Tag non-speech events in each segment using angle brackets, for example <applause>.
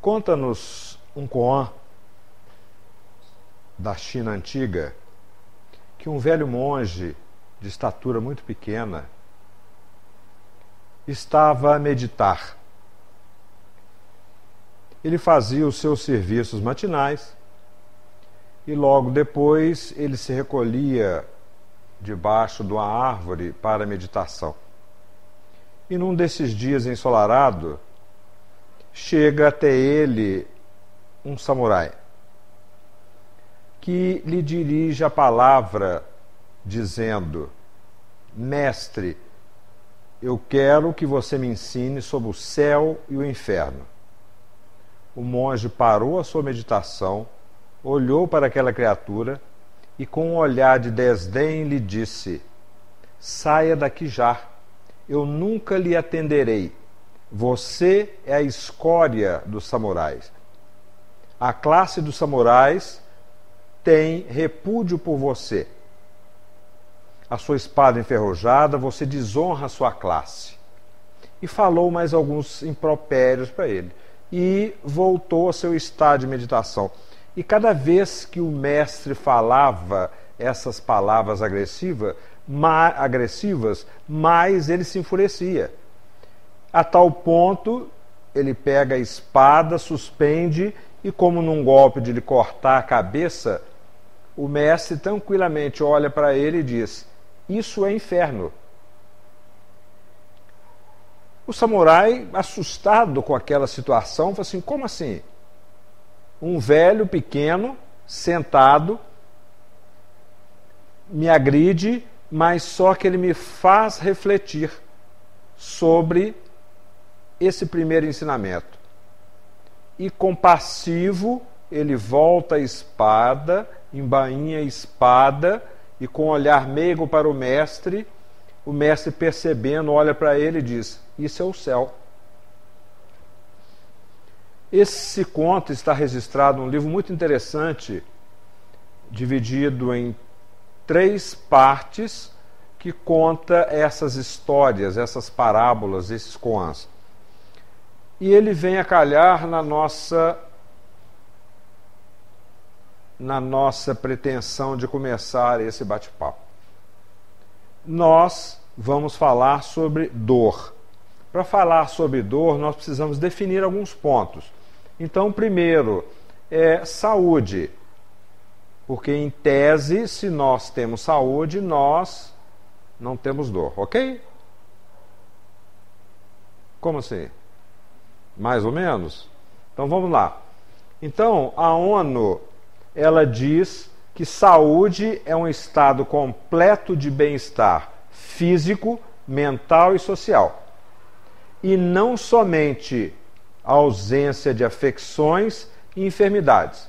Conta-nos um koan da China antiga que um velho monge de estatura muito pequena estava a meditar. Ele fazia os seus serviços matinais e logo depois ele se recolhia debaixo de uma árvore para meditação. E num desses dias ensolarado, chega até ele um samurai que lhe dirige a palavra dizendo: Mestre, eu quero que você me ensine sobre o céu e o inferno. O monge parou a sua meditação, olhou para aquela criatura e, com um olhar de desdém, lhe disse: Saia daqui já, eu nunca lhe atenderei. Você é a escória dos samurais. A classe dos samurais tem repúdio por você. A sua espada enferrujada, você desonra a sua classe. E falou mais alguns impropérios para ele. E voltou ao seu estado de meditação. E cada vez que o mestre falava essas palavras agressiva, ma agressivas, mais ele se enfurecia. A tal ponto, ele pega a espada, suspende e, como num golpe de lhe cortar a cabeça, o mestre tranquilamente olha para ele e diz: Isso é inferno. O samurai, assustado com aquela situação, falou assim: Como assim? um velho pequeno, sentado, me agride, mas só que ele me faz refletir sobre esse primeiro ensinamento. E compassivo, ele volta a espada, embainha a espada, e com um olhar meigo para o mestre, o mestre percebendo, olha para ele e diz: Isso é o céu. Esse conto está registrado num livro muito interessante, dividido em três partes, que conta essas histórias, essas parábolas, esses koans. E ele vem a calhar na nossa na nossa pretensão de começar esse bate-papo. Nós vamos falar sobre dor. Para falar sobre dor, nós precisamos definir alguns pontos. Então, primeiro, é saúde. Porque, em tese, se nós temos saúde, nós não temos dor, ok? Como assim? Mais ou menos? Então vamos lá. Então, a ONU, ela diz que saúde é um estado completo de bem-estar físico, mental e social. E não somente a ausência de afecções e enfermidades.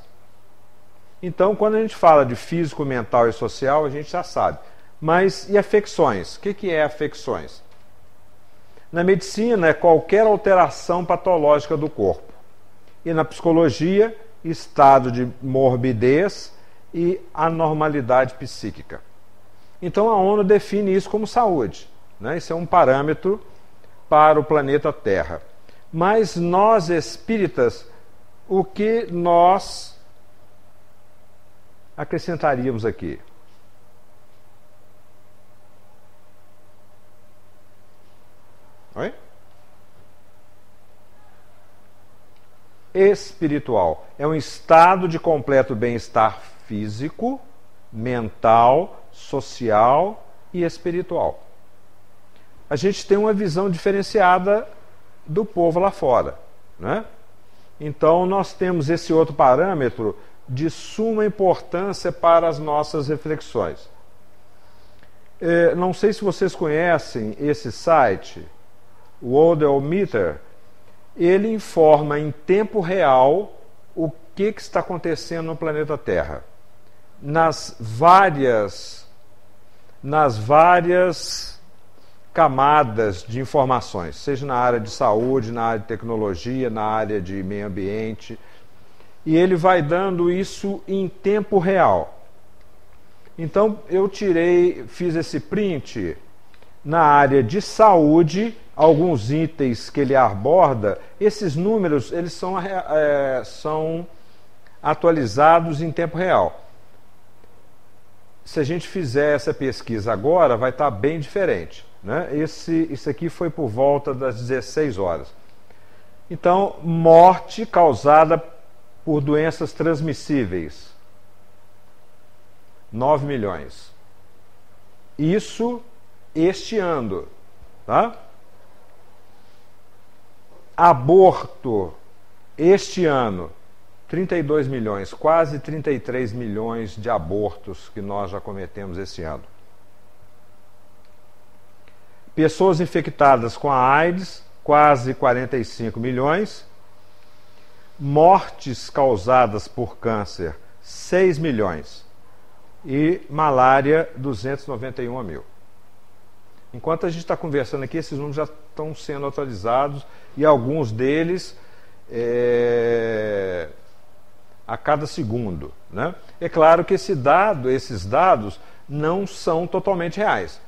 Então, quando a gente fala de físico, mental e social, a gente já sabe. Mas e afecções? O que é afecções? Na medicina, é qualquer alteração patológica do corpo. E na psicologia, estado de morbidez e anormalidade psíquica. Então a ONU define isso como saúde. Né? Isso é um parâmetro para o planeta Terra. Mas nós espíritas, o que nós acrescentaríamos aqui? Oi? Espiritual é um estado de completo bem-estar físico, mental, social e espiritual. A gente tem uma visão diferenciada do povo lá fora. Né? Então, nós temos esse outro parâmetro de suma importância para as nossas reflexões. É, não sei se vocês conhecem esse site, o Odometer. Ele informa em tempo real o que, que está acontecendo no planeta Terra. Nas várias, nas várias camadas de informações, seja na área de saúde, na área de tecnologia, na área de meio ambiente, e ele vai dando isso em tempo real. Então eu tirei, fiz esse print na área de saúde, alguns itens que ele aborda, esses números eles são, é, são atualizados em tempo real. Se a gente fizer essa pesquisa agora, vai estar bem diferente. Né? Esse, isso aqui foi por volta das 16 horas. Então, morte causada por doenças transmissíveis. 9 milhões. Isso este ano. Tá? Aborto este ano, 32 milhões, quase 33 milhões de abortos que nós já cometemos esse ano. Pessoas infectadas com a AIDS, quase 45 milhões. Mortes causadas por câncer, 6 milhões. E malária, 291 mil. Enquanto a gente está conversando aqui, esses números já estão sendo atualizados e alguns deles é, a cada segundo. Né? É claro que esse dado, esses dados não são totalmente reais,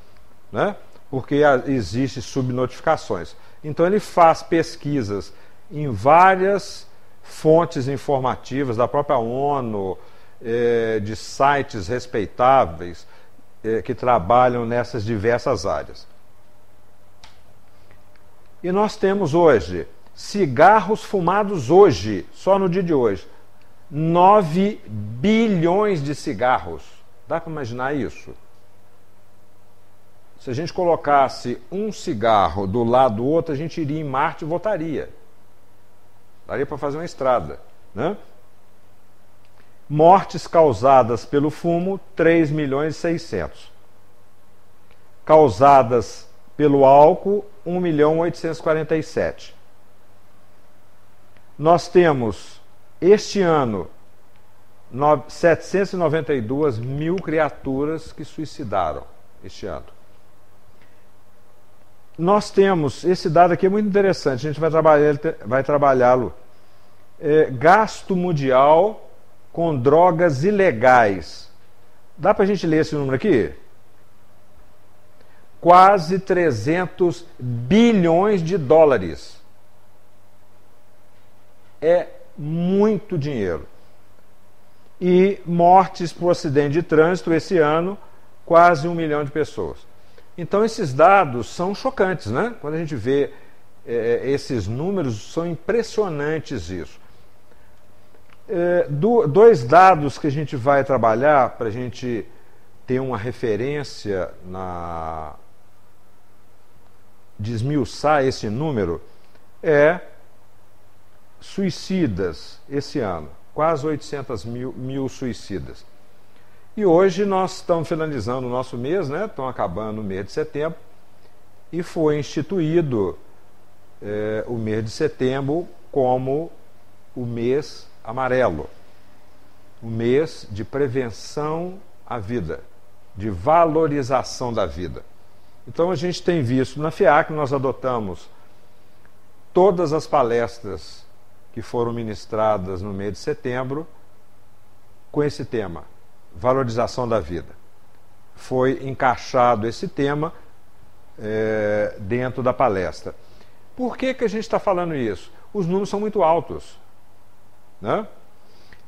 né? porque existem subnotificações. Então ele faz pesquisas em várias fontes informativas da própria ONU, é, de sites respeitáveis é, que trabalham nessas diversas áreas. E nós temos hoje cigarros fumados hoje, só no dia de hoje, 9 bilhões de cigarros. Dá para imaginar isso? Se a gente colocasse um cigarro do lado do outro, a gente iria em Marte e votaria. Daria para fazer uma estrada. Né? Mortes causadas pelo fumo, 3 milhões e 600. Causadas pelo álcool, 1 milhão 847. Nós temos este ano, 792 mil criaturas que suicidaram este ano. Nós temos, esse dado aqui é muito interessante, a gente vai trabalhar, vai trabalhá-lo. É, gasto mundial com drogas ilegais. Dá para a gente ler esse número aqui? Quase 300 bilhões de dólares. É muito dinheiro. E mortes por acidente de trânsito esse ano, quase um milhão de pessoas. Então, esses dados são chocantes, né? Quando a gente vê é, esses números, são impressionantes isso. É, do, dois dados que a gente vai trabalhar para a gente ter uma referência na desmiuçar esse número é suicidas esse ano, quase 800 mil, mil suicidas. E hoje nós estamos finalizando o nosso mês, né? estão acabando o mês de setembro, e foi instituído é, o mês de setembro como o mês amarelo o mês de prevenção à vida, de valorização da vida. Então a gente tem visto na FIAC, nós adotamos todas as palestras que foram ministradas no mês de setembro com esse tema, valorização da vida. Foi encaixado esse tema é, dentro da palestra. Por que, que a gente está falando isso? Os números são muito altos. Né?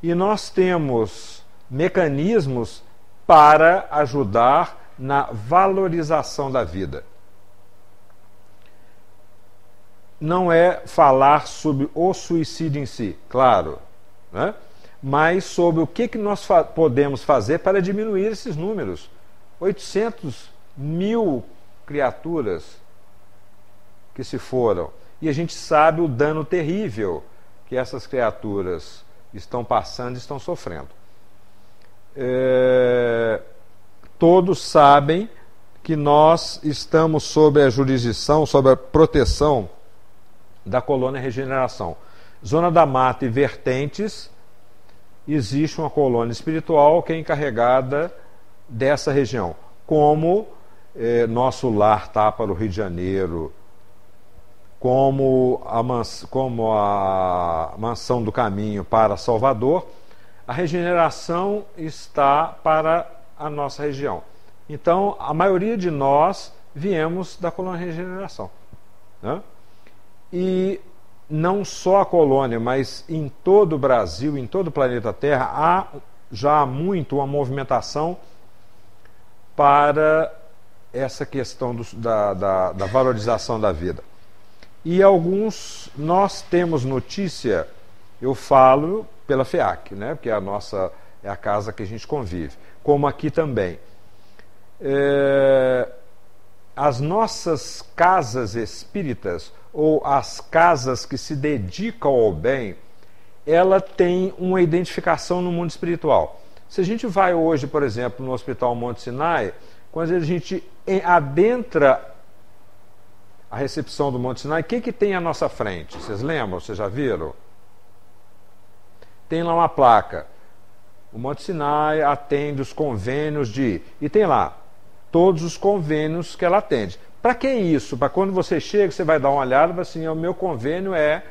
E nós temos mecanismos para ajudar na valorização da vida não é falar sobre o suicídio em si, claro, né? mas sobre o que, que nós fa podemos fazer para diminuir esses números. 800 mil criaturas que se foram. E a gente sabe o dano terrível que essas criaturas estão passando e estão sofrendo. É... Todos sabem que nós estamos sob a jurisdição, sob a proteção da colônia Regeneração. Zona da Mata e vertentes, existe uma colônia espiritual que é encarregada dessa região. Como eh, nosso lar está para o Rio de Janeiro, como a, mans como a Mansão do Caminho para Salvador, a regeneração está para a nossa região. Então, a maioria de nós viemos da colônia Regeneração. Né? E não só a colônia, mas em todo o Brasil, em todo o planeta Terra, há já há muito uma movimentação para essa questão do, da, da, da valorização da vida. E alguns, nós temos notícia, eu falo pela FEAC, né, porque é a nossa é a casa que a gente convive, como aqui também. É, as nossas casas espíritas ou as casas que se dedicam ao bem, ela tem uma identificação no mundo espiritual. Se a gente vai hoje, por exemplo, no Hospital Monte Sinai, quando a gente adentra a recepção do Monte Sinai, o que, que tem à nossa frente? Vocês lembram? Vocês já viram? Tem lá uma placa. O Monte Sinai atende os convênios de. E tem lá todos os convênios que ela atende. Para que isso? Para quando você chega, você vai dar uma olhada e assim: o meu convênio é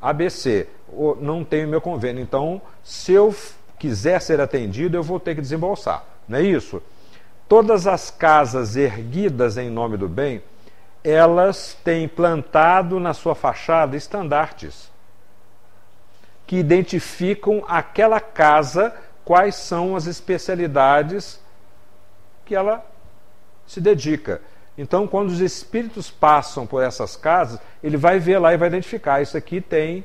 ABC. Ou, não tenho meu convênio. Então, se eu quiser ser atendido, eu vou ter que desembolsar. Não é isso? Todas as casas erguidas em nome do bem elas têm plantado na sua fachada estandartes que identificam aquela casa, quais são as especialidades que ela se dedica. Então, quando os espíritos passam por essas casas, ele vai ver lá e vai identificar: isso aqui tem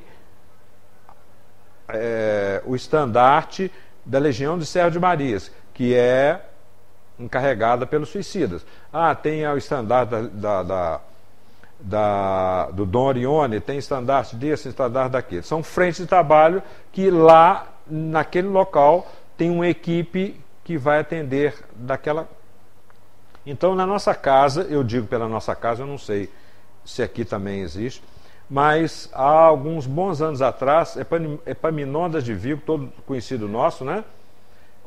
é, o estandarte da Legião de Serra de Marias, que é encarregada pelos suicidas. Ah, tem o estandarte da, da, da, do Dom Orione, tem estandarte desse, estandarte daquele. São frentes de trabalho que lá, naquele local, tem uma equipe que vai atender daquela. Então, na nossa casa, eu digo pela nossa casa, eu não sei se aqui também existe, mas há alguns bons anos atrás, Epaminondas de Vigo, todo conhecido nosso, né?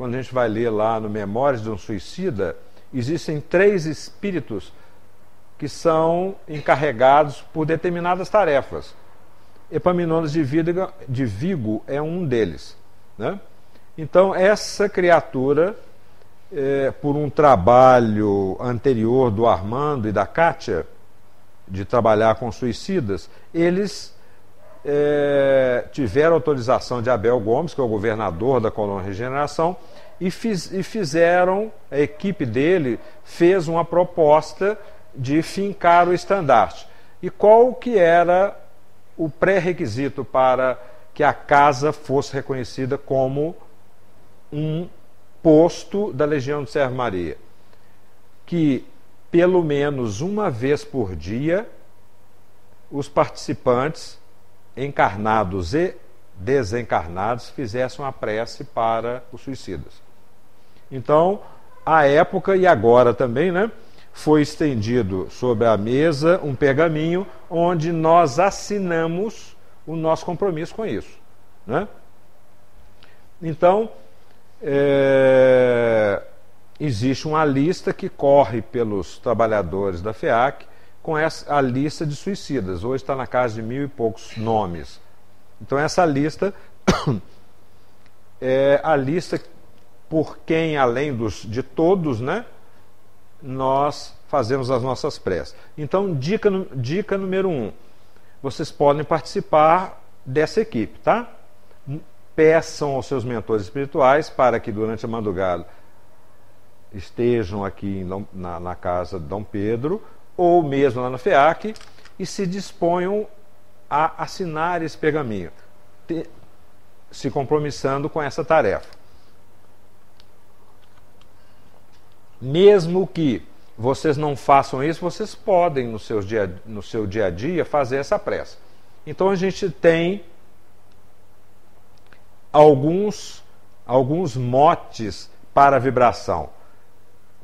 Quando a gente vai ler lá no Memórias de um Suicida, existem três espíritos que são encarregados por determinadas tarefas. Epaminondas de, de Vigo é um deles. Né? Então, essa criatura, é, por um trabalho anterior do Armando e da Kátia, de trabalhar com suicidas, eles é, tiveram autorização de Abel Gomes, que é o governador da Colônia Regeneração, e, fiz, e fizeram, a equipe dele fez uma proposta de fincar o estandarte. E qual que era o pré-requisito para que a casa fosse reconhecida como um posto da Legião de Serra Maria? Que pelo menos uma vez por dia os participantes encarnados e desencarnados fizessem uma prece para os suicidas. Então, à época e agora também, né, foi estendido sobre a mesa um pergaminho onde nós assinamos o nosso compromisso com isso. Né? Então, é, existe uma lista que corre pelos trabalhadores da FEAC com essa, a lista de suicidas. Hoje está na casa de mil e poucos nomes. Então, essa lista <coughs> é a lista por quem, além dos, de todos, né, nós fazemos as nossas preces. Então, dica, dica número um: vocês podem participar dessa equipe, tá? Peçam aos seus mentores espirituais para que durante a madrugada estejam aqui na, na casa de Dom Pedro ou mesmo lá na FEAC, e se disponham a assinar esse pergaminho, se compromissando com essa tarefa. Mesmo que vocês não façam isso, vocês podem no seu dia, no seu dia a dia fazer essa pressa. Então a gente tem alguns, alguns motes para vibração.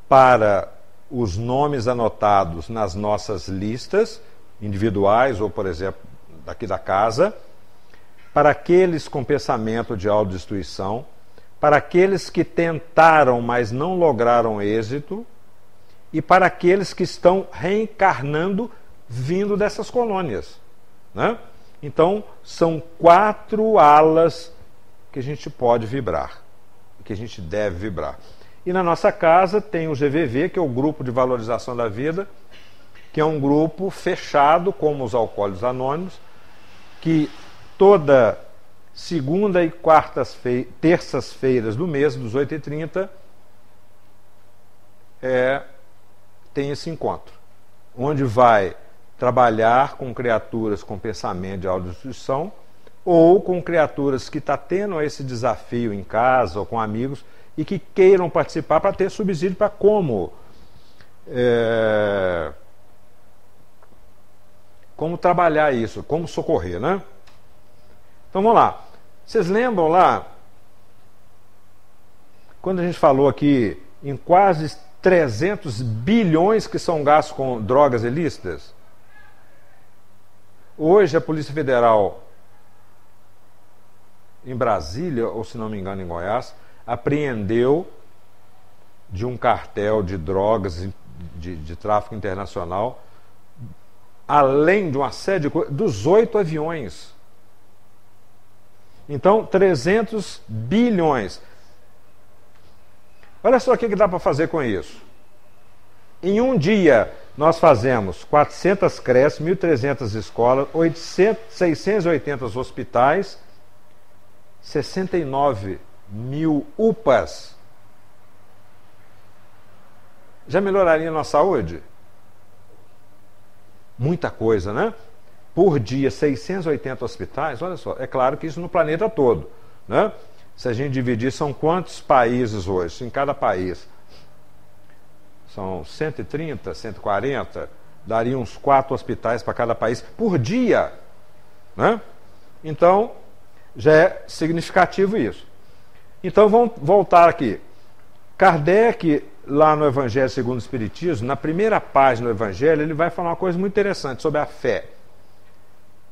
Para os nomes anotados nas nossas listas individuais ou, por exemplo, daqui da casa, para aqueles com pensamento de autodestruição, para aqueles que tentaram, mas não lograram êxito, e para aqueles que estão reencarnando vindo dessas colônias. Né? Então, são quatro alas que a gente pode vibrar, que a gente deve vibrar. E na nossa casa tem o GVV, que é o Grupo de Valorização da Vida, que é um grupo fechado, como os alcoólicos anônimos, que toda segunda e quartas terças-feiras do mês, dos 8h30, é, tem esse encontro, onde vai trabalhar com criaturas com pensamento de autodestruição ou com criaturas que estão tá tendo esse desafio em casa ou com amigos e que queiram participar para ter subsídio para como é, como trabalhar isso, como socorrer, né? Então vamos lá. Vocês lembram lá quando a gente falou aqui em quase 300 bilhões que são gastos com drogas ilícitas? Hoje a Polícia Federal em Brasília, ou se não me engano em Goiás, apreendeu de um cartel de drogas de, de tráfico internacional além de uma série de coisas, dos oito aviões. Então, 300 bilhões. Olha só o que dá para fazer com isso. Em um dia, nós fazemos 400 creches, 1.300 escolas, 800, 680 hospitais, 69 mil UPAs. Já melhoraria a nossa saúde? muita coisa, né? Por dia, 680 hospitais, olha só, é claro que isso no planeta todo, né? Se a gente dividir, são quantos países hoje? Em cada país. São 130, 140, daria uns quatro hospitais para cada país por dia, né? Então, já é significativo isso. Então, vamos voltar aqui. Kardec lá no Evangelho segundo o Espiritismo, na primeira página do Evangelho, ele vai falar uma coisa muito interessante sobre a fé.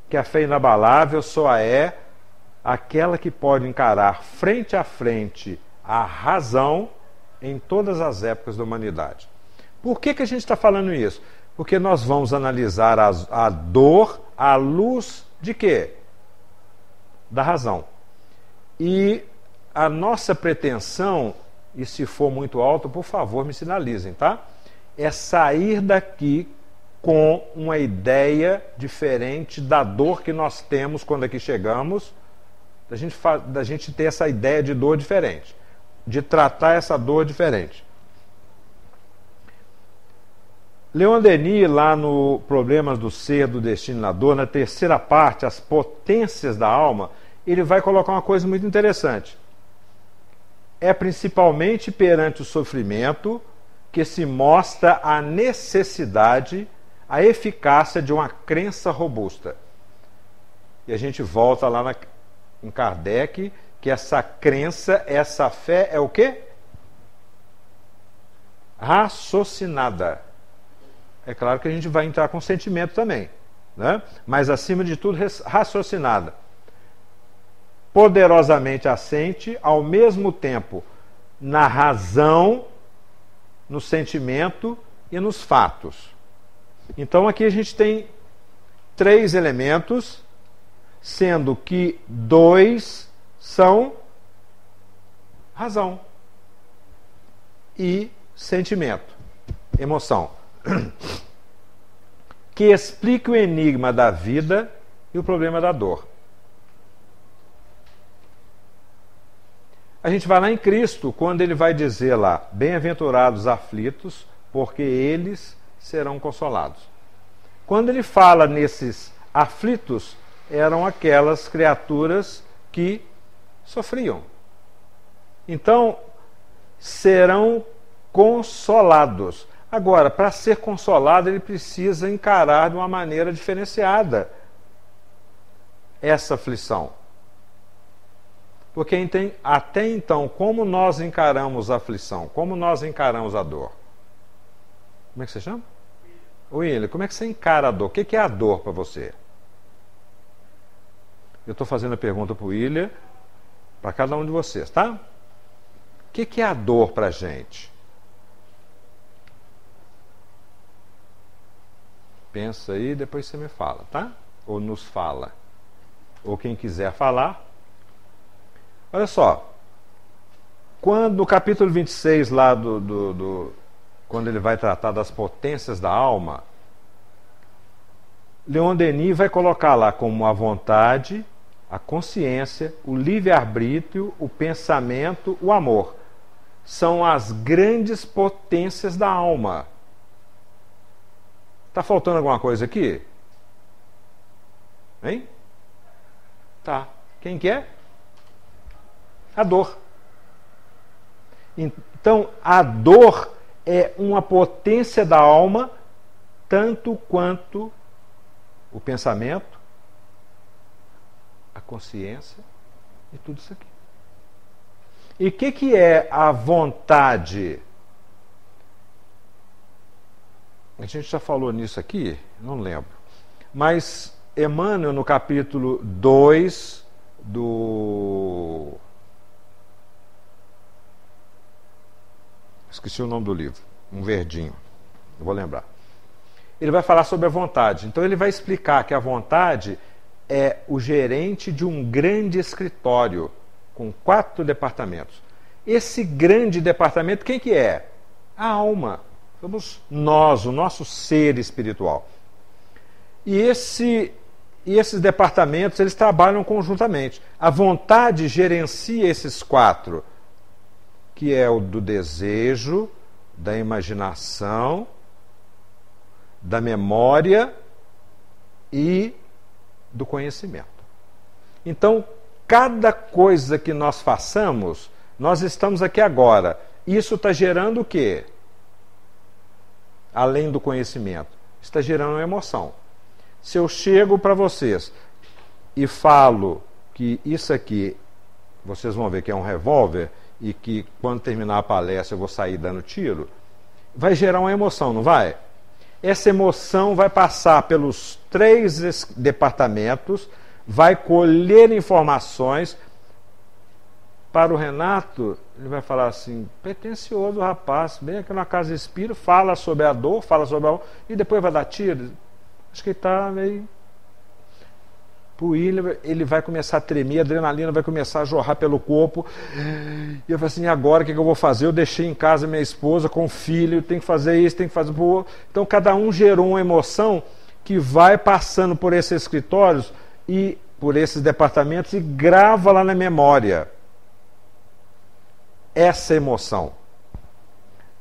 Que a fé inabalável só é aquela que pode encarar frente a frente a razão em todas as épocas da humanidade. Por que, que a gente está falando isso? Porque nós vamos analisar a, a dor à luz de quê? Da razão. E a nossa pretensão e se for muito alto, por favor, me sinalizem, tá? É sair daqui com uma ideia diferente da dor que nós temos quando aqui chegamos, da gente, da gente ter essa ideia de dor diferente, de tratar essa dor diferente. Leon Denis, lá no Problemas do Ser, do Destino na Dor, na terceira parte, As Potências da Alma, ele vai colocar uma coisa muito interessante é principalmente perante o sofrimento que se mostra a necessidade, a eficácia de uma crença robusta. E a gente volta lá na, em Kardec, que essa crença, essa fé é o quê? Raciocinada. É claro que a gente vai entrar com sentimento também, né? mas acima de tudo, raciocinada poderosamente assente, ao mesmo tempo na razão, no sentimento e nos fatos. Então aqui a gente tem três elementos, sendo que dois são razão e sentimento, emoção, <clears throat> que explica o enigma da vida e o problema da dor. A gente vai lá em Cristo, quando ele vai dizer lá: Bem-aventurados aflitos, porque eles serão consolados. Quando ele fala nesses aflitos, eram aquelas criaturas que sofriam. Então, serão consolados. Agora, para ser consolado, ele precisa encarar de uma maneira diferenciada essa aflição. Porque até então, como nós encaramos a aflição? Como nós encaramos a dor? Como é que você chama? William, como é que você encara a dor? O que é a dor para você? Eu estou fazendo a pergunta para o William, para cada um de vocês, tá? O que é a dor para a gente? Pensa aí, depois você me fala, tá? Ou nos fala. Ou quem quiser falar, Olha só. Quando no capítulo 26, lá do, do, do, quando ele vai tratar das potências da alma, Leon Denis vai colocar lá como a vontade, a consciência, o livre-arbítrio, o pensamento, o amor. São as grandes potências da alma. Está faltando alguma coisa aqui? Hein? Tá. Quem quer? A dor. Então, a dor é uma potência da alma, tanto quanto o pensamento, a consciência e tudo isso aqui. E o que, que é a vontade? A gente já falou nisso aqui, não lembro. Mas Emmanuel, no capítulo 2 do. Esqueci o nome do livro, um verdinho, eu vou lembrar. Ele vai falar sobre a vontade. Então, ele vai explicar que a vontade é o gerente de um grande escritório com quatro departamentos. Esse grande departamento, quem que é? A alma. Somos nós, o nosso ser espiritual. E esse e esses departamentos eles trabalham conjuntamente. A vontade gerencia esses quatro, que é o do desejo, da imaginação, da memória e do conhecimento. Então, cada coisa que nós façamos, nós estamos aqui agora. Isso está gerando o quê? Além do conhecimento, está gerando emoção. Se eu chego para vocês e falo que isso aqui, vocês vão ver que é um revólver e que quando terminar a palestra eu vou sair dando tiro, vai gerar uma emoção, não vai? Essa emoção vai passar pelos três departamentos, vai colher informações. Para o Renato, ele vai falar assim: pretencioso rapaz, vem aqui na casa espírita, fala sobre a dor, fala sobre a. e depois vai dar tiro. Acho que ele está meio. Pro William, ele vai começar a tremer, a adrenalina vai começar a jorrar pelo corpo. E eu falei assim: agora o que, eu vou fazer? Eu deixei em casa minha esposa com o filho, tem que fazer isso, tem que fazer. Então cada um gerou uma emoção que vai passando por esses escritórios e por esses departamentos e grava lá na memória essa emoção.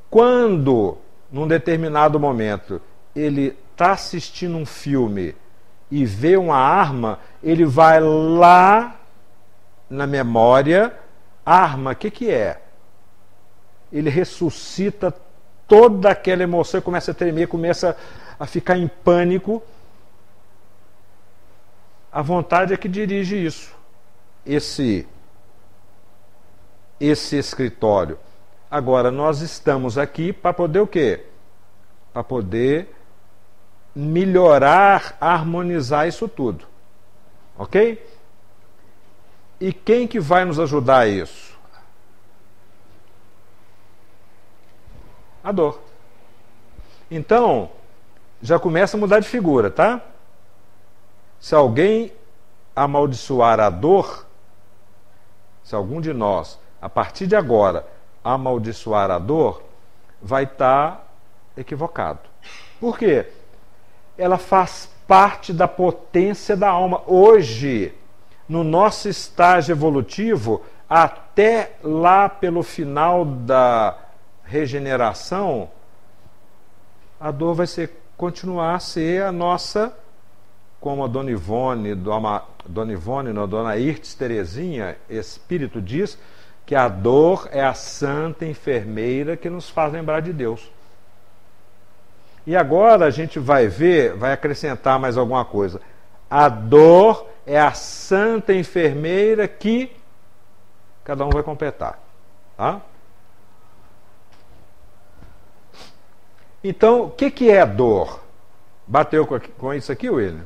Quando, num determinado momento, ele está assistindo um filme e vê uma arma, ele vai lá na memória, arma, o que, que é? Ele ressuscita toda aquela emoção, começa a tremer, começa a ficar em pânico. A vontade é que dirige isso, esse, esse escritório. Agora, nós estamos aqui para poder o quê? Para poder melhorar, harmonizar isso tudo. Ok? E quem que vai nos ajudar a isso? A dor. Então, já começa a mudar de figura, tá? Se alguém amaldiçoar a dor, se algum de nós, a partir de agora, amaldiçoar a dor, vai estar tá equivocado. Por quê? Ela faz parte da potência da alma. Hoje, no nosso estágio evolutivo, até lá pelo final da regeneração, a dor vai ser, continuar a ser a nossa, como a Dona Ivone, Dona Ivone, não, Dona Irtes Terezinha, espírito diz, que a dor é a santa enfermeira que nos faz lembrar de Deus. E agora a gente vai ver, vai acrescentar mais alguma coisa. A dor é a santa enfermeira que cada um vai completar. Tá? Então, o que, que é dor? Bateu com isso aqui, William?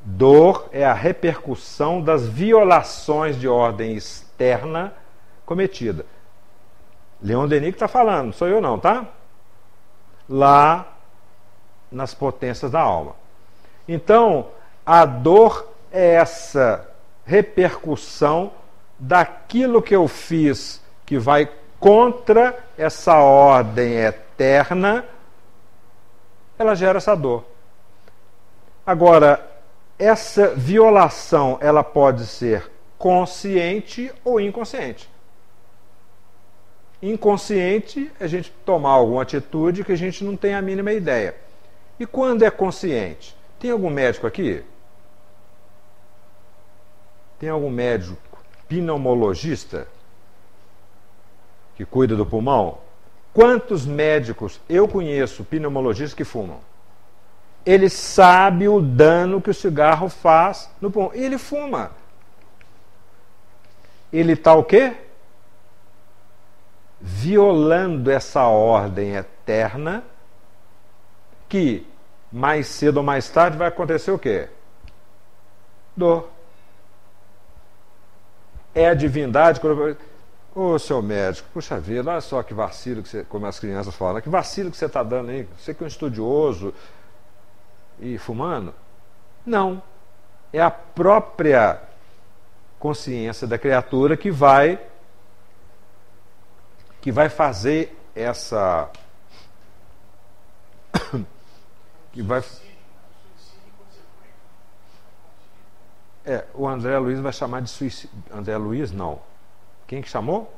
Dor é a repercussão das violações de ordem externa cometida. Leon Denis está falando, sou eu não, tá? Lá nas potências da alma. Então, a dor é essa repercussão daquilo que eu fiz que vai contra essa ordem eterna, ela gera essa dor. Agora, essa violação ela pode ser consciente ou inconsciente. Inconsciente a gente tomar alguma atitude que a gente não tem a mínima ideia. E quando é consciente? Tem algum médico aqui? Tem algum médico pneumologista que cuida do pulmão? Quantos médicos eu conheço, pneumologistas, que fumam? Ele sabe o dano que o cigarro faz no pulmão. E ele fuma. Ele está o quê? Violando essa ordem eterna que mais cedo ou mais tarde vai acontecer o quê? Dor. É a divindade. Ô, oh, seu médico, puxa vida, olha só que vacilo que você, como as crianças falam, que vacilo que você está dando aí. Você que é um estudioso e fumando? Não. É a própria consciência da criatura que vai que vai fazer essa <coughs> que vai É, o André Luiz vai chamar de suicídio. André Luiz não. Quem que chamou?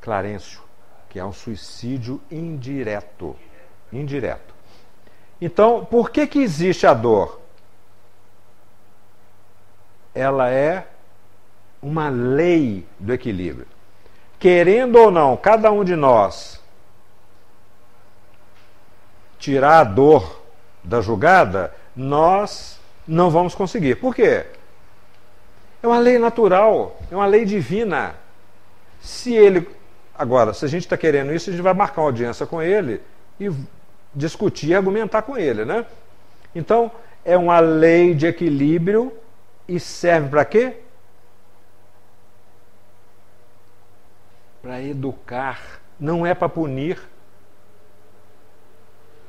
Clarencio, que é um suicídio indireto. Indireto. Então, por que que existe a dor? Ela é uma lei do equilíbrio. Querendo ou não, cada um de nós tirar a dor da julgada, nós não vamos conseguir. Por quê? É uma lei natural, é uma lei divina. Se ele. Agora, se a gente está querendo isso, a gente vai marcar uma audiência com ele e discutir e argumentar com ele, né? Então, é uma lei de equilíbrio e serve para quê? Para educar, não é para punir.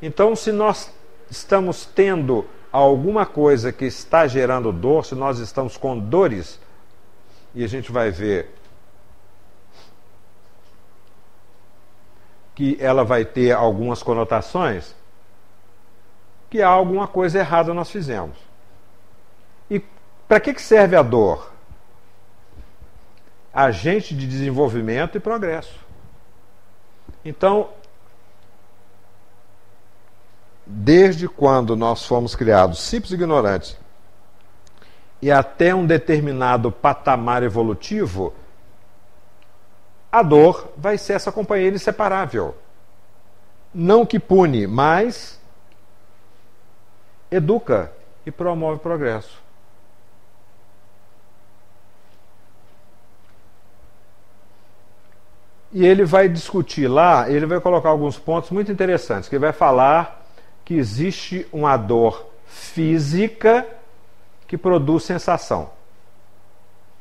Então, se nós estamos tendo alguma coisa que está gerando dor, se nós estamos com dores, e a gente vai ver que ela vai ter algumas conotações, que há alguma coisa errada nós fizemos. E para que serve a dor? Agente de desenvolvimento e progresso. Então, desde quando nós fomos criados simples e ignorantes e até um determinado patamar evolutivo, a dor vai ser essa companheira inseparável. Não que pune, mas educa e promove progresso. E ele vai discutir lá, ele vai colocar alguns pontos muito interessantes, que ele vai falar que existe uma dor física que produz sensação.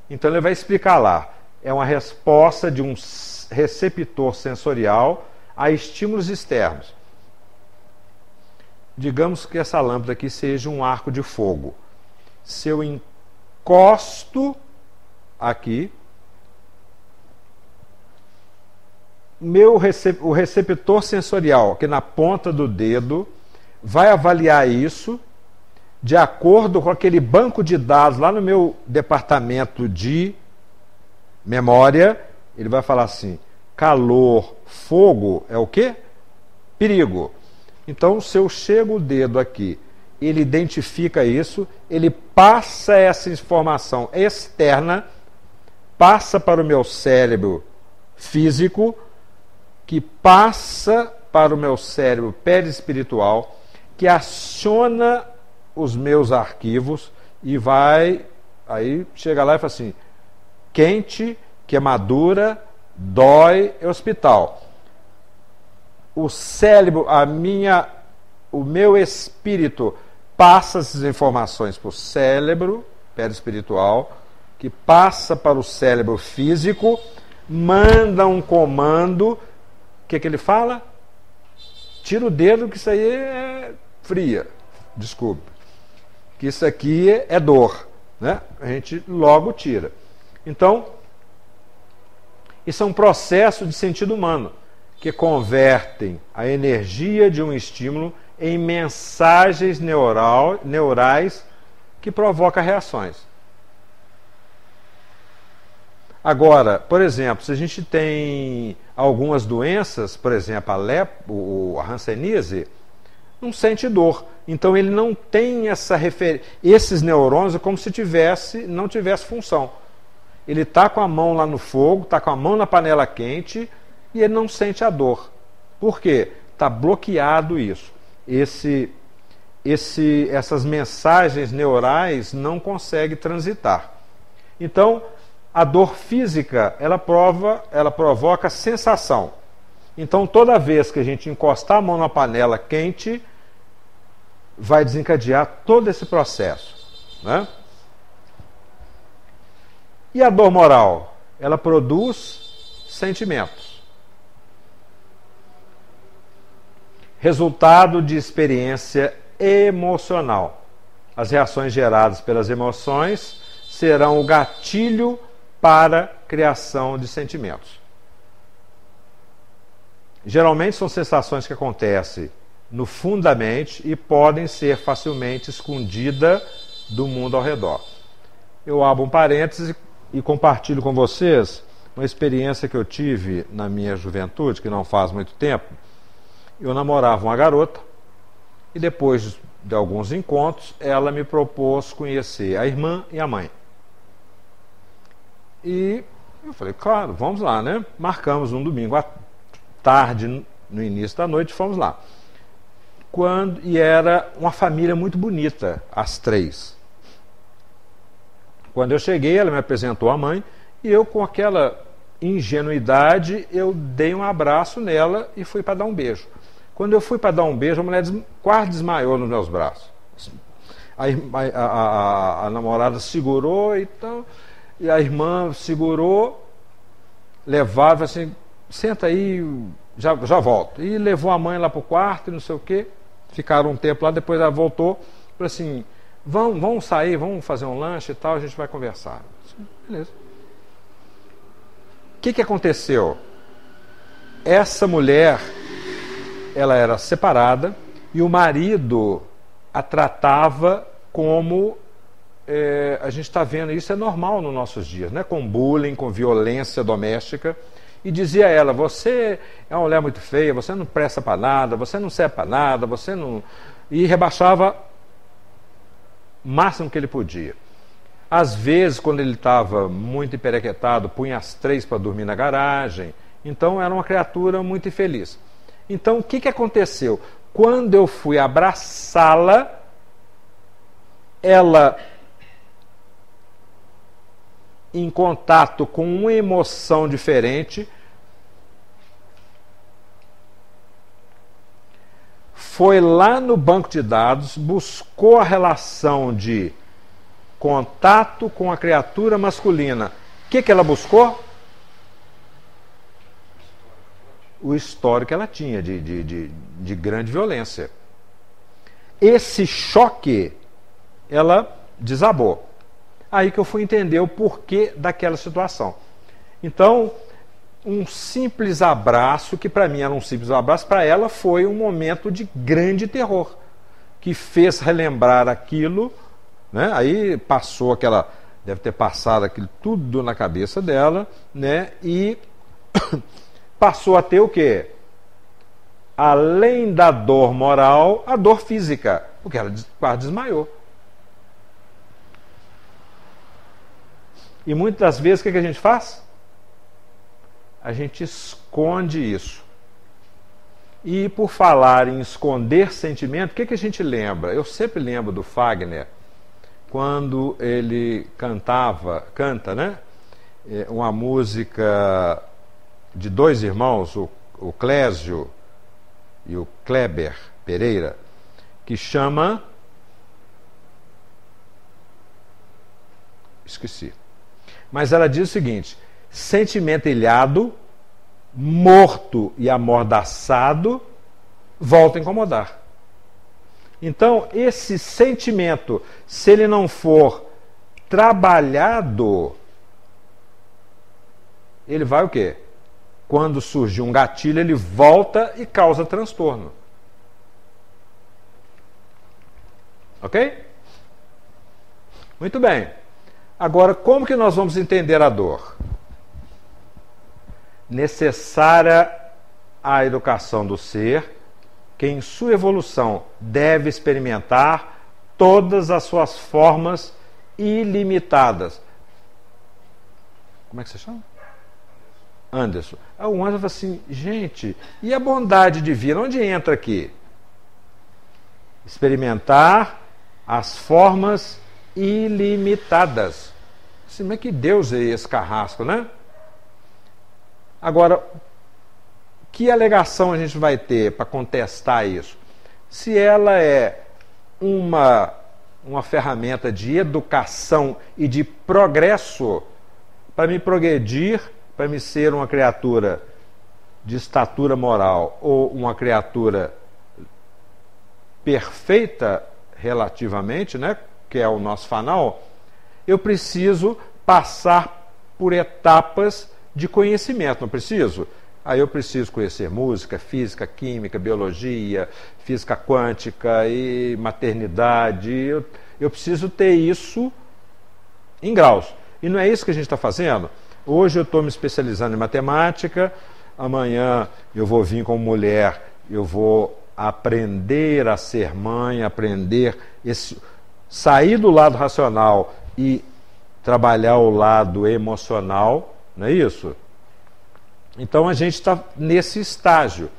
Então ele vai explicar lá. É uma resposta de um receptor sensorial a estímulos externos. Digamos que essa lâmpada aqui seja um arco de fogo. Se eu encosto aqui, meu recep o receptor sensorial, aqui na ponta do dedo, vai avaliar isso de acordo com aquele banco de dados lá no meu departamento de memória. Ele vai falar assim: calor, fogo é o quê? Perigo. Então, se eu chego o dedo aqui, ele identifica isso, ele passa essa informação externa, passa para o meu cérebro físico, que passa para o meu cérebro perispiritual, que aciona os meus arquivos e vai. Aí chega lá e fala assim: quente, queimadura, dói, hospital. O cérebro, a minha, o meu espírito passa essas informações para o cérebro perispiritual, que passa para o cérebro físico, manda um comando. Que, que ele fala? Tira o dedo, que isso aí é fria, desculpe, que isso aqui é dor, né? A gente logo tira. Então, isso é um processo de sentido humano que convertem a energia de um estímulo em mensagens neural, neurais que provocam reações. Agora, por exemplo, se a gente tem algumas doenças, por exemplo, a, lep, a hanseníase, não sente dor. Então ele não tem essa refer... esses neurônios é como se tivesse, não tivesse função. Ele está com a mão lá no fogo, está com a mão na panela quente e ele não sente a dor. Por quê? Está bloqueado isso. Esse, esse, essas mensagens neurais não conseguem transitar. Então, a dor física ela prova, ela provoca sensação. Então, toda vez que a gente encostar a mão na panela quente, vai desencadear todo esse processo. Né? E a dor moral? Ela produz sentimentos. Resultado de experiência emocional. As reações geradas pelas emoções serão o gatilho para criação de sentimentos. Geralmente são sensações que acontecem no fundo da mente e podem ser facilmente escondidas do mundo ao redor. Eu abro um parêntese e compartilho com vocês uma experiência que eu tive na minha juventude, que não faz muito tempo. Eu namorava uma garota e depois de alguns encontros, ela me propôs conhecer a irmã e a mãe. E eu falei, claro, vamos lá, né? Marcamos um domingo à tarde, no início da noite, fomos lá. Quando, e era uma família muito bonita, as três. Quando eu cheguei, ela me apresentou a mãe e eu, com aquela ingenuidade, eu dei um abraço nela e fui para dar um beijo. Quando eu fui para dar um beijo, a mulher quase desmaiou nos meus braços. A, a, a, a namorada segurou e, então, e a irmã segurou, levava assim, senta aí, já, já volto. E levou a mãe lá para o quarto e não sei o quê. Ficaram um tempo lá, depois ela voltou, falou assim, Vamos, vamos sair, vamos fazer um lanche e tal, a gente vai conversar. Beleza. O que, que aconteceu? Essa mulher, ela era separada e o marido a tratava como é, a gente está vendo, isso é normal nos nossos dias, né? com bullying, com violência doméstica. E dizia a ela: Você é uma mulher muito feia, você não presta para nada, você não serve para nada, você não. E rebaixava máximo que ele podia. Às vezes, quando ele estava muito emperequetado, punha as três para dormir na garagem. Então, era uma criatura muito infeliz. Então, o que, que aconteceu? Quando eu fui abraçá-la, ela, em contato com uma emoção diferente, foi lá no banco de dados, buscou a relação de contato com a criatura masculina. O que, que ela buscou? O histórico que ela tinha de, de, de, de grande violência. Esse choque, ela desabou. Aí que eu fui entender o porquê daquela situação. Então, um simples abraço, que para mim era um simples abraço, para ela foi um momento de grande terror, que fez relembrar aquilo, né? aí passou aquela, deve ter passado aquilo tudo na cabeça dela, né? e <coughs> passou a ter o quê? Além da dor moral, a dor física, porque ela quase desmaiou. E muitas vezes o que a gente faz? a gente esconde isso. E por falar em esconder sentimento, o que, que a gente lembra? Eu sempre lembro do Fagner, quando ele cantava, canta, né? É, uma música de dois irmãos, o, o Clésio e o Kleber Pereira, que chama. Esqueci. Mas ela diz o seguinte: sentimento ilhado, morto e amordaçado, volta a incomodar. Então, esse sentimento, se ele não for trabalhado, ele vai o quê? Quando surge um gatilho, ele volta e causa transtorno. Ok? Muito bem. Agora, como que nós vamos entender a dor? Necessária a educação do ser, que em sua evolução deve experimentar todas as suas formas ilimitadas. Como é que você chama? Anderson. Aí o Anderson fala assim, gente, e a bondade divina, onde entra aqui? Experimentar as formas ilimitadas. Assim, mas que Deus é esse carrasco, né? Agora, que alegação a gente vai ter para contestar isso? Se ela é uma, uma ferramenta de educação e de progresso para me progredir para me ser uma criatura de estatura moral ou uma criatura perfeita relativamente, né, que é o nosso fanal, eu preciso passar por etapas de conhecimento, não preciso? Aí eu preciso conhecer música, física, química, biologia, física quântica e maternidade. Eu, eu preciso ter isso em graus. E não é isso que a gente está fazendo? Hoje eu estou me especializando em matemática, amanhã eu vou vir como mulher, eu vou aprender a ser mãe, aprender esse sair do lado racional e trabalhar o lado emocional, não é isso? Então a gente está nesse estágio.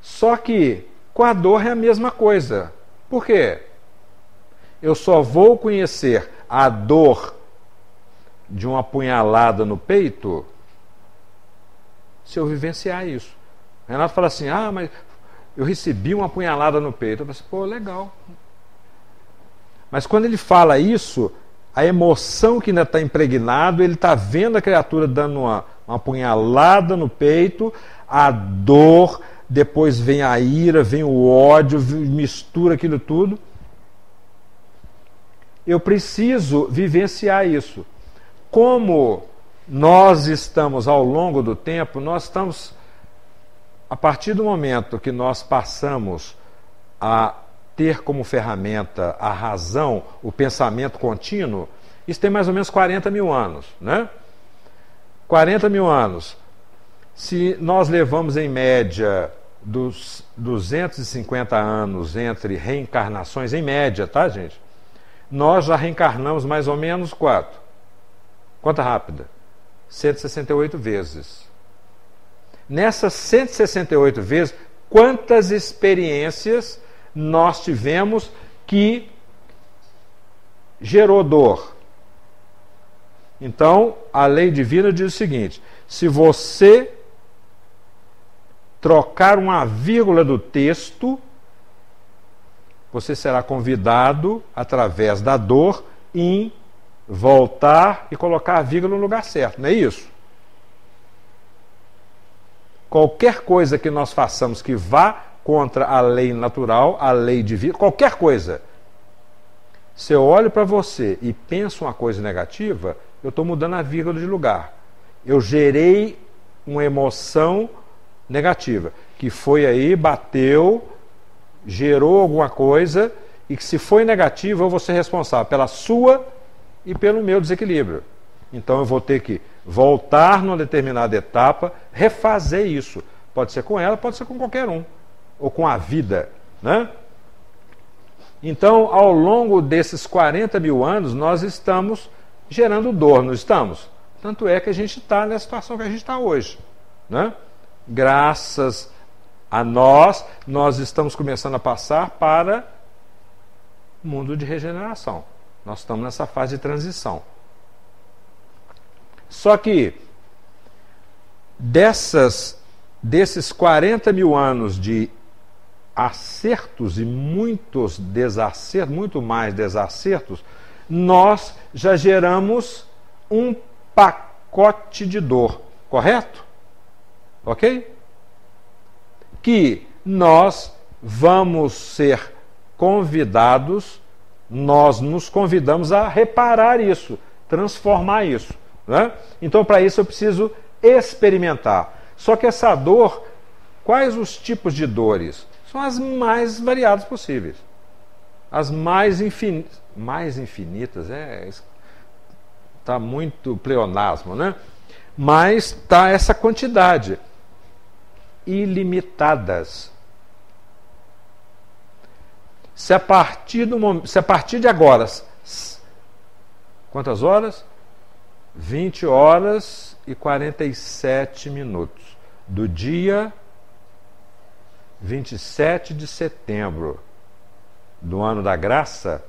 Só que com a dor é a mesma coisa. Por quê? Eu só vou conhecer a dor de uma apunhalada no peito se eu vivenciar isso. Renato fala assim: ah, mas eu recebi uma apunhalada no peito. Eu falo assim, pô, legal. Mas quando ele fala isso, a emoção que ainda está impregnado, ele está vendo a criatura dando uma, uma apunhalada no peito, a dor, depois vem a ira, vem o ódio, mistura aquilo tudo. Eu preciso vivenciar isso como nós estamos ao longo do tempo, nós estamos, a partir do momento que nós passamos a ter como ferramenta a razão, o pensamento contínuo, isso tem mais ou menos 40 mil anos, né? 40 mil anos. Se nós levamos em média dos 250 anos entre reencarnações, em média, tá, gente? Nós já reencarnamos mais ou menos quatro. Conta rápida. 168 vezes. Nessas 168 vezes, quantas experiências nós tivemos que gerou dor? Então, a lei divina diz o seguinte: se você trocar uma vírgula do texto, você será convidado, através da dor, em voltar e colocar a vírgula no lugar certo, não é isso? Qualquer coisa que nós façamos que vá contra a lei natural, a lei divina, qualquer coisa. Se eu olho para você e penso uma coisa negativa, eu estou mudando a vírgula de lugar. Eu gerei uma emoção negativa, que foi aí, bateu, gerou alguma coisa, e que se foi negativa, eu vou ser responsável pela sua e pelo meu desequilíbrio. Então eu vou ter que voltar numa determinada etapa, refazer isso. Pode ser com ela, pode ser com qualquer um, ou com a vida. Né? Então, ao longo desses 40 mil anos, nós estamos gerando dor, não estamos? Tanto é que a gente está na situação que a gente está hoje. Né? Graças a nós, nós estamos começando a passar para o mundo de regeneração. Nós estamos nessa fase de transição. Só que dessas, desses 40 mil anos de acertos e muitos desacertos, muito mais desacertos, nós já geramos um pacote de dor, correto? Ok? Que nós vamos ser convidados nós nos convidamos a reparar isso, transformar isso. Né? Então, para isso, eu preciso experimentar. Só que essa dor, quais os tipos de dores? São as mais variadas possíveis. As mais, infin... mais infinitas, é. Está muito pleonasmo, né? Mas está essa quantidade. Ilimitadas. Se a partir do se a partir de agora, quantas horas? 20 horas e 47 minutos do dia 27 de setembro do ano da graça,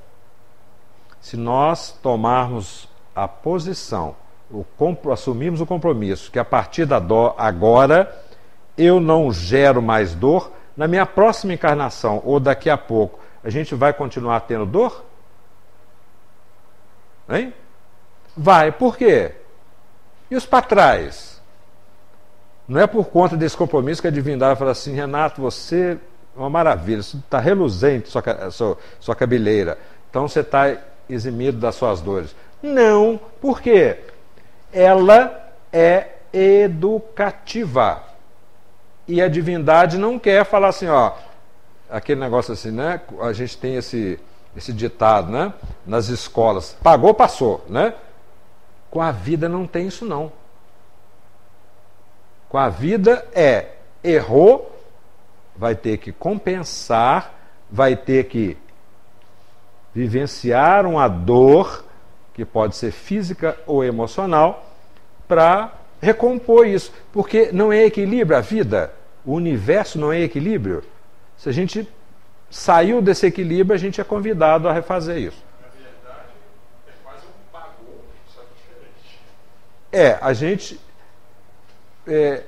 se nós tomarmos a posição, o, assumirmos o compromisso que a partir da dor agora eu não gero mais dor, na minha próxima encarnação ou daqui a pouco, a gente vai continuar tendo dor? Hein? Vai, por quê? E os para trás? Não é por conta desse compromisso que a divindade fala assim, Renato, você é uma maravilha, está reluzente sua, sua, sua cabeleira, então você está eximido das suas dores. Não, por quê? Ela é educativa. E a divindade não quer falar assim, ó, aquele negócio assim, né? A gente tem esse, esse ditado, né? Nas escolas, pagou, passou, né? Com a vida não tem isso não. Com a vida é errou, vai ter que compensar, vai ter que vivenciar uma dor que pode ser física ou emocional para recompor isso, porque não é equilíbrio a vida, o universo não é equilíbrio. Se a gente saiu desse equilíbrio, a gente é convidado a refazer isso. Na verdade, é quase um pagou, só diferente. É, a gente é,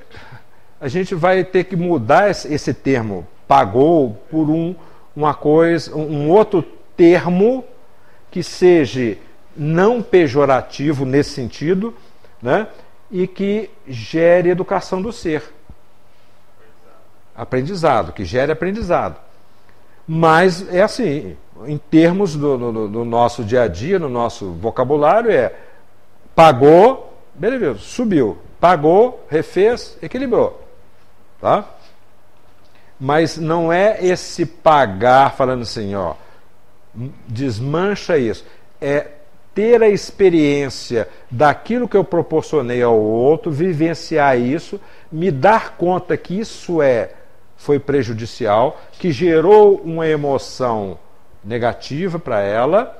a gente vai ter que mudar esse termo pagou por um, uma coisa, um outro termo que seja não pejorativo nesse sentido, né? E que gere educação do ser. Aprendizado, que gere aprendizado. Mas é assim, em termos do, do, do nosso dia a dia, no nosso vocabulário, é pagou, beleza, subiu. Pagou, refez, equilibrou. Tá? Mas não é esse pagar falando assim, ó, desmancha isso. É ter a experiência daquilo que eu proporcionei ao outro, vivenciar isso, me dar conta que isso é foi prejudicial, que gerou uma emoção negativa para ela,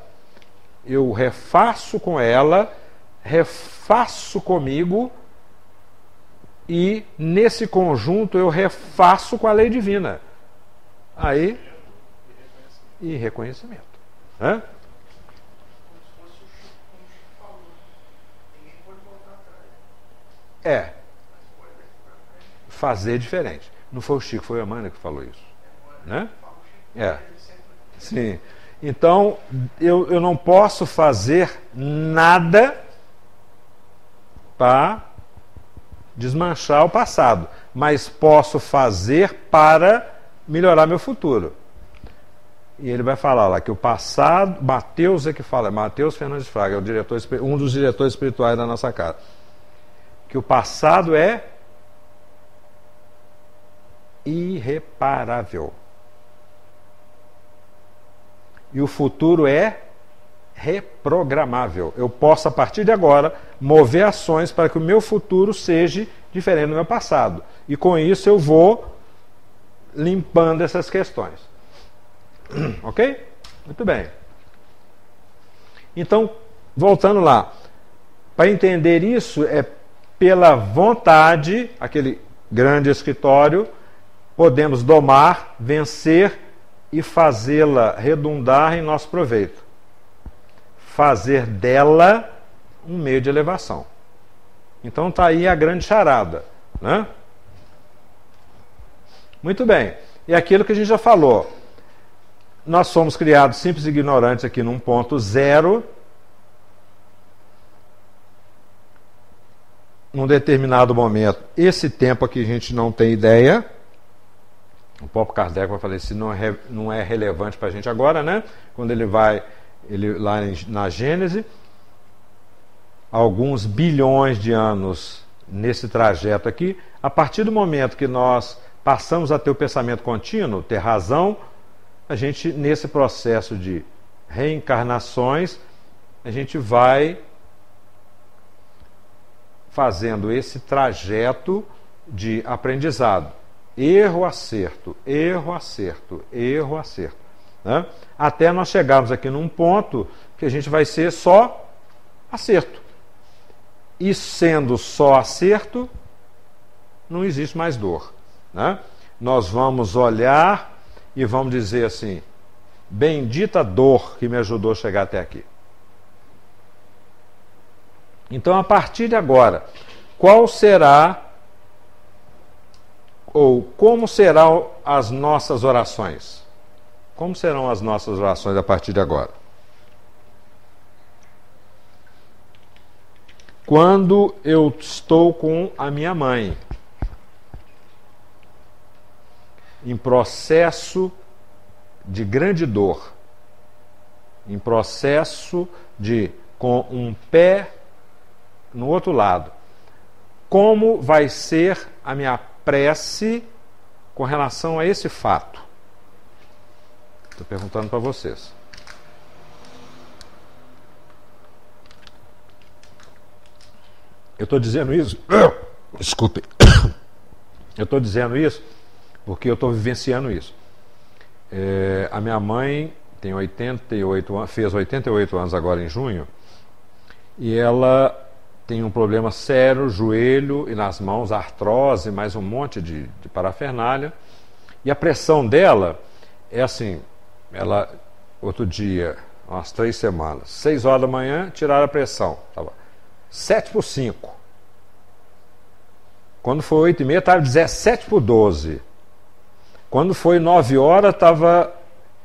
eu refaço com ela, refaço comigo e nesse conjunto eu refaço com a lei divina. Aí. E reconhecimento. Hã? É. Fazer diferente. Não foi o Chico, foi a Amanda que falou isso. Né? É. Sim. Então, eu, eu não posso fazer nada para desmanchar o passado, mas posso fazer para melhorar meu futuro. E ele vai falar lá que o passado, Mateus é que fala, Mateus Fernandes Fraga, é o diretor, um dos diretores espirituais da nossa casa, que o passado é irreparável. E o futuro é reprogramável. Eu posso, a partir de agora, mover ações para que o meu futuro seja diferente do meu passado. E com isso eu vou limpando essas questões. <clears throat> Ok? Muito bem. Então, voltando lá. Para entender isso, é pela vontade, aquele grande escritório, podemos domar, vencer e fazê-la redundar em nosso proveito fazer dela um meio de elevação. Então está aí a grande charada. Né? Muito bem. E aquilo que a gente já falou. Nós somos criados simples e ignorantes aqui num ponto zero. Num determinado momento, esse tempo aqui a gente não tem ideia. O próprio Kardec vai falar isso não é, não é relevante para a gente agora, né? Quando ele vai ele, lá na Gênese, alguns bilhões de anos nesse trajeto aqui, a partir do momento que nós passamos a ter o pensamento contínuo, ter razão, a gente, nesse processo de reencarnações, a gente vai fazendo esse trajeto de aprendizado. Erro, acerto, erro, acerto, erro, acerto. Né? Até nós chegarmos aqui num ponto que a gente vai ser só acerto. E sendo só acerto, não existe mais dor. Né? Nós vamos olhar e vamos dizer assim: bendita dor que me ajudou a chegar até aqui. Então, a partir de agora, qual será ou como serão as nossas orações? Como serão as nossas orações a partir de agora? Quando eu estou com a minha mãe, em processo de grande dor, em processo de com um pé no outro lado. Como vai ser a minha prece com relação a esse fato? Estou perguntando para vocês. Eu estou dizendo isso. <coughs> Desculpe. <coughs> Eu estou dizendo isso porque eu estou vivenciando isso. É, a minha mãe tem 88 anos, fez 88 anos agora em junho, e ela tem um problema sério, joelho e nas mãos, artrose, mais um monte de, de parafernália. E a pressão dela é assim, ela, outro dia, umas três semanas, seis horas da manhã, tiraram a pressão. Tava 7 por 5. Quando foi 8 e meia, estava 17 por 12. Quando foi 9 horas, estava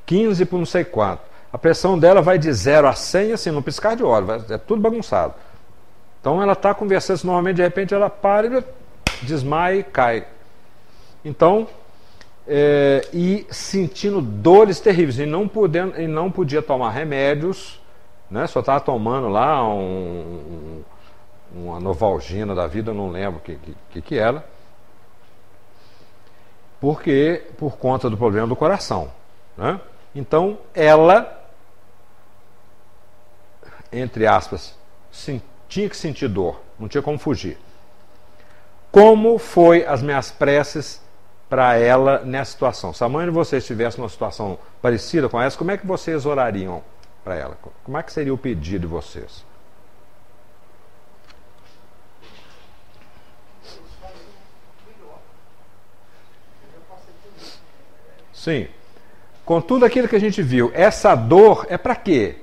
15 por não sei quanto. A pressão dela vai de 0 a 100, assim, no piscar de olhos, é tudo bagunçado. Então ela está conversando, normalmente de repente ela para e desmaia e cai. Então, é, e sentindo dores terríveis, e não, podendo, e não podia tomar remédios, né? só estava tomando lá um, uma novalgina da vida, não lembro o que, que, que era porque por conta do problema do coração. Né? Então, ela, entre aspas, tinha que sentir dor, não tinha como fugir. Como foi as minhas preces para ela nessa situação? Se a mãe de vocês estivesse numa situação parecida com essa, como é que vocês orariam para ela? Como é que seria o pedido de vocês? Sim. Com tudo aquilo que a gente viu, essa dor é para quê?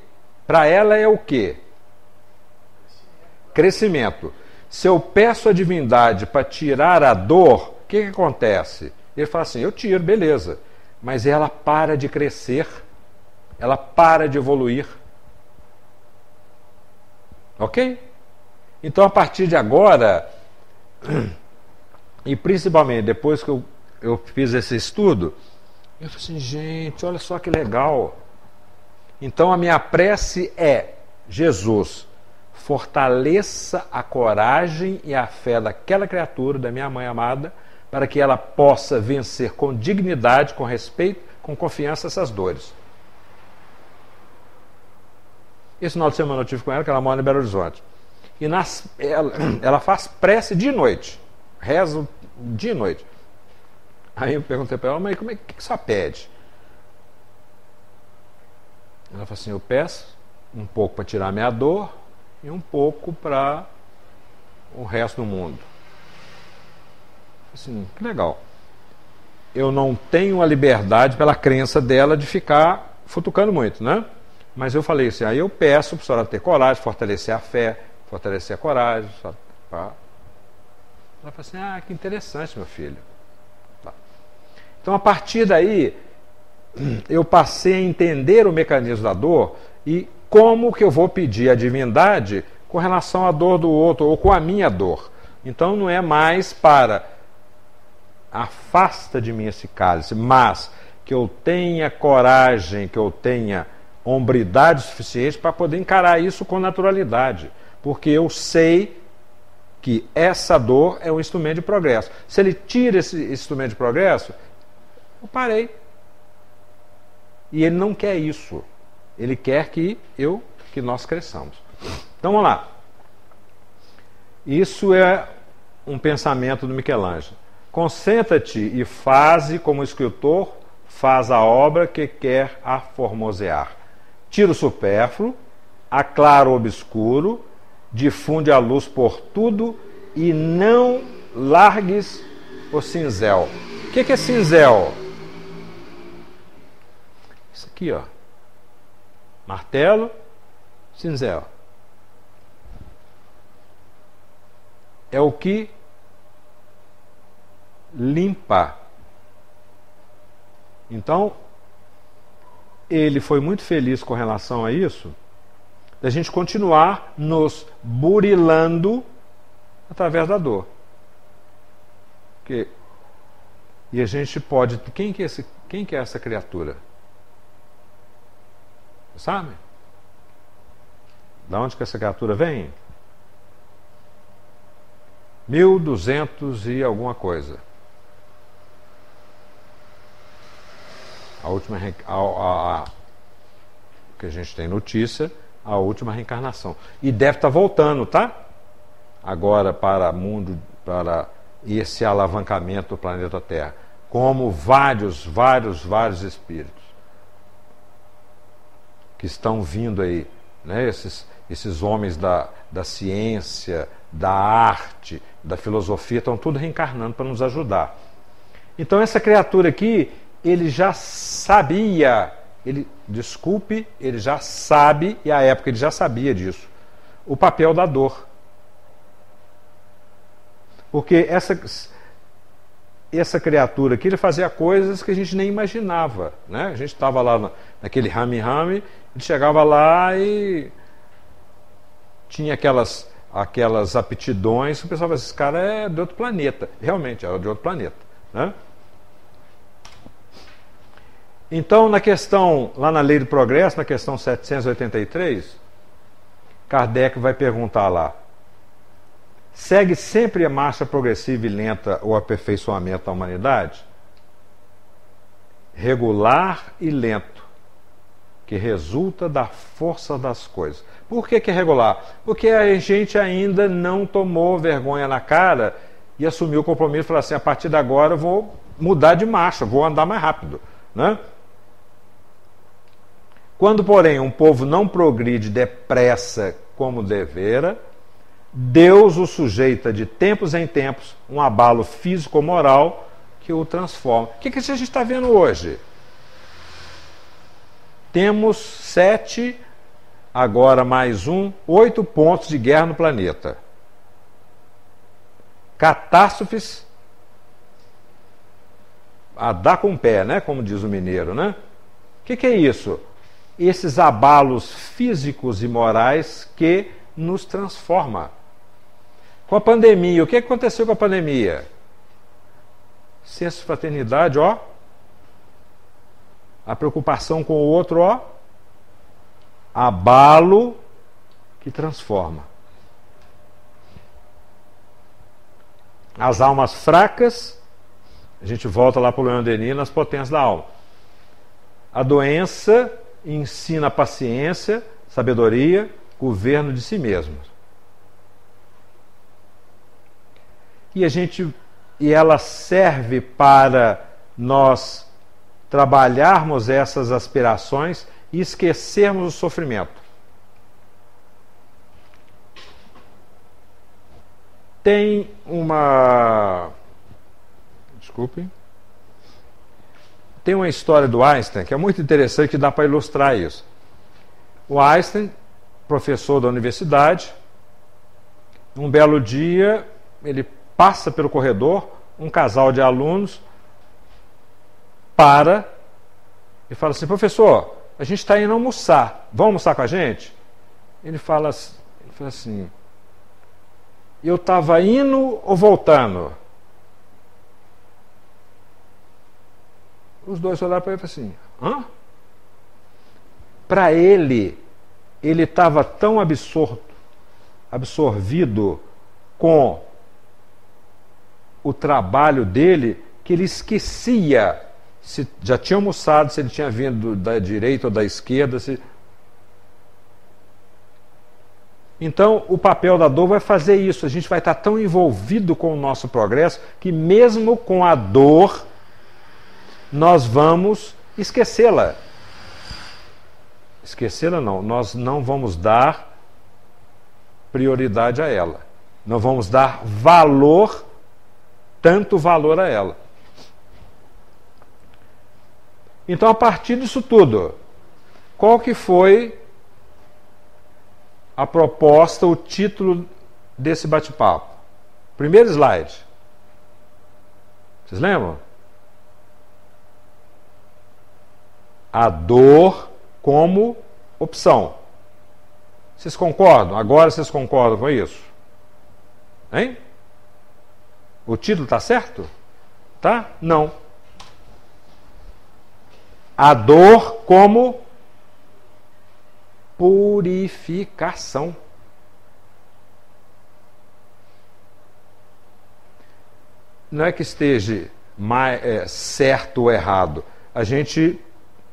Para ela é o quê? Crescimento. Se eu peço a divindade para tirar a dor, o que, que acontece? Ele fala assim: eu tiro, beleza. Mas ela para de crescer, ela para de evoluir. Ok? Então, a partir de agora, <clears throat> e principalmente depois que eu, eu fiz esse estudo, eu falei assim, gente, olha só que legal. Então a minha prece é: Jesus, fortaleça a coragem e a fé daquela criatura, da minha mãe amada, para que ela possa vencer com dignidade, com respeito, com confiança essas dores. Esse final de semana eu tive com ela, que ela mora em Belo Horizonte. E nas, ela, <clears throat> ela faz prece de noite, reza dia e noite. Aí eu perguntei para ela, mas como é que, você pede? Ela falou assim: eu peço um pouco para tirar minha dor e um pouco para o resto do mundo. Assim, que legal. Eu não tenho a liberdade pela crença dela de ficar futucando muito, né? Mas eu falei assim, aí eu peço para a senhora ter coragem, fortalecer a fé, fortalecer a coragem. Ela falou assim, ah, que interessante, meu filho. Então, a partir daí, eu passei a entender o mecanismo da dor e como que eu vou pedir a divindade com relação à dor do outro ou com a minha dor. Então, não é mais para afasta de mim esse cálice, mas que eu tenha coragem, que eu tenha hombridade suficiente para poder encarar isso com naturalidade, porque eu sei que essa dor é um instrumento de progresso. Se ele tira esse instrumento de progresso, eu parei. E ele não quer isso. Ele quer que eu, que nós cresçamos. Então vamos lá. Isso é um pensamento do Michelangelo. Concentra-te e faze como escritor faz a obra que quer aformosear. Tira o supérfluo, aclara o obscuro, difunde a luz por tudo e não largues o cinzel. O que, é cinzel? Isso aqui, ó. Martelo, cinzel. É o que limpa. Então, ele foi muito feliz com relação a isso da gente continuar nos burilando através da dor. Porque, e a gente pode. Quem que é, esse, quem que é essa criatura? Sabe? Da onde que essa criatura vem? 1200 e alguma coisa. A última a, a, a, que a gente tem notícia a última reencarnação. E deve estar tá voltando, tá? Agora para mundo, para esse alavancamento do planeta Terra. Como vários, vários, vários espíritos que estão vindo aí, né? esses, esses homens da, da ciência, da arte, da filosofia, estão tudo reencarnando para nos ajudar. Então, essa criatura aqui, ele já sabia ele, desculpe, ele já sabe, e à época ele já sabia disso, o papel da dor. Porque essa, essa criatura aqui, ele fazia coisas que a gente nem imaginava. Né? A gente estava lá naquele rame-rame, ele chegava lá e tinha aquelas, aquelas aptidões, o pessoal falava, esse cara é de outro planeta. Realmente, era de outro planeta. Né? Então, na questão, lá na Lei do Progresso, na questão 783, Kardec vai perguntar lá: segue sempre a marcha progressiva e lenta o aperfeiçoamento da humanidade? Regular e lento, que resulta da força das coisas. Por que, que é regular? Porque a gente ainda não tomou vergonha na cara e assumiu o compromisso e falou assim: a partir de agora eu vou mudar de marcha, vou andar mais rápido. Né? Quando, porém, um povo não progride depressa como devera, Deus o sujeita de tempos em tempos um abalo físico-moral que o transforma. O que, que a gente está vendo hoje? Temos sete, agora mais um, oito pontos de guerra no planeta. Catástrofes a dar com o pé, né? Como diz o mineiro, né? O que, que é isso? Esses abalos físicos e morais que nos transforma. Com a pandemia, o que aconteceu com a pandemia? Senso de fraternidade, ó. A preocupação com o outro, ó. Abalo que transforma. As almas fracas, a gente volta lá para o Leão Denis nas potências da alma. A doença ensina paciência, sabedoria, governo de si mesmo. E a gente e ela serve para nós trabalharmos essas aspirações e esquecermos o sofrimento. Tem uma desculpe tem uma história do Einstein que é muito interessante que dá para ilustrar isso. O Einstein, professor da universidade, um belo dia ele passa pelo corredor, um casal de alunos para e fala assim: professor, a gente está indo almoçar, vão almoçar com a gente? Ele fala, ele fala assim: eu estava indo ou voltando? Os dois olharam para ele e falaram assim: hã? Para ele, ele estava tão absorto, absorvido com o trabalho dele que ele esquecia se já tinha almoçado, se ele tinha vindo da direita ou da esquerda. Se... Então, o papel da dor vai fazer isso. A gente vai estar tão envolvido com o nosso progresso que, mesmo com a dor, nós vamos esquecê-la. Esquecê-la não, nós não vamos dar prioridade a ela. Não vamos dar valor, tanto valor a ela. Então, a partir disso tudo, qual que foi a proposta, o título desse bate-papo? Primeiro slide. Vocês lembram? A dor como opção. Vocês concordam? Agora vocês concordam com isso? Hein? O título está certo? Tá? Não. A dor como purificação. Não é que esteja mais, é, certo ou errado. A gente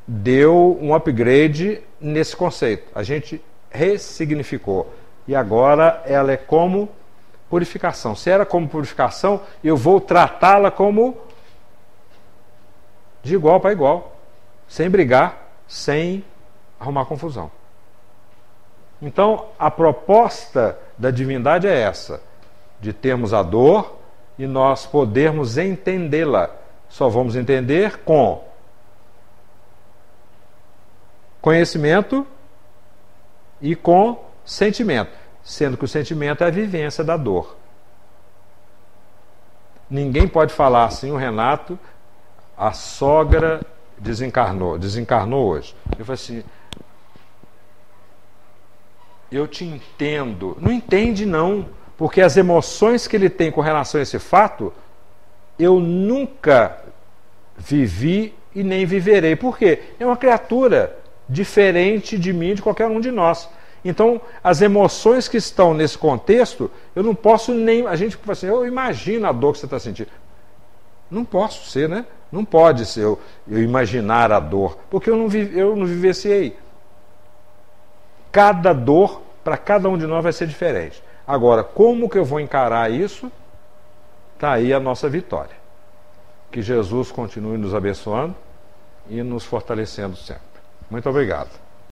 deu um upgrade nesse conceito. A gente ressignificou. E agora ela é como purificação. Se era como purificação, eu vou tratá-la como de igual para igual, sem brigar, sem arrumar confusão. Então, a proposta da divindade é essa: de termos a dor e nós podermos entendê-la. Só vamos entender com conhecimento e com sentimento, sendo que o sentimento é a vivência da dor. Ninguém pode falar assim, o Renato, a sogra desencarnou, desencarnou hoje. Eu falei assim, eu te entendo. Não entende não, porque as emoções que ele tem com relação a esse fato, eu nunca vivi e nem viverei. Por quê? É uma criatura diferente de mim, de qualquer um de nós. Então, as emoções que estão nesse contexto, eu não posso nem. A gente fala assim, eu imagino a dor que você está sentindo. Não posso ser, né? Não pode ser eu, eu imaginar a dor, porque eu não, vi, eu não vivenciei. Cada dor, para cada um de nós, vai ser diferente. Agora, como que eu vou encarar isso? Está aí a nossa vitória. Que Jesus continue nos abençoando e nos fortalecendo sempre. Muito obrigado.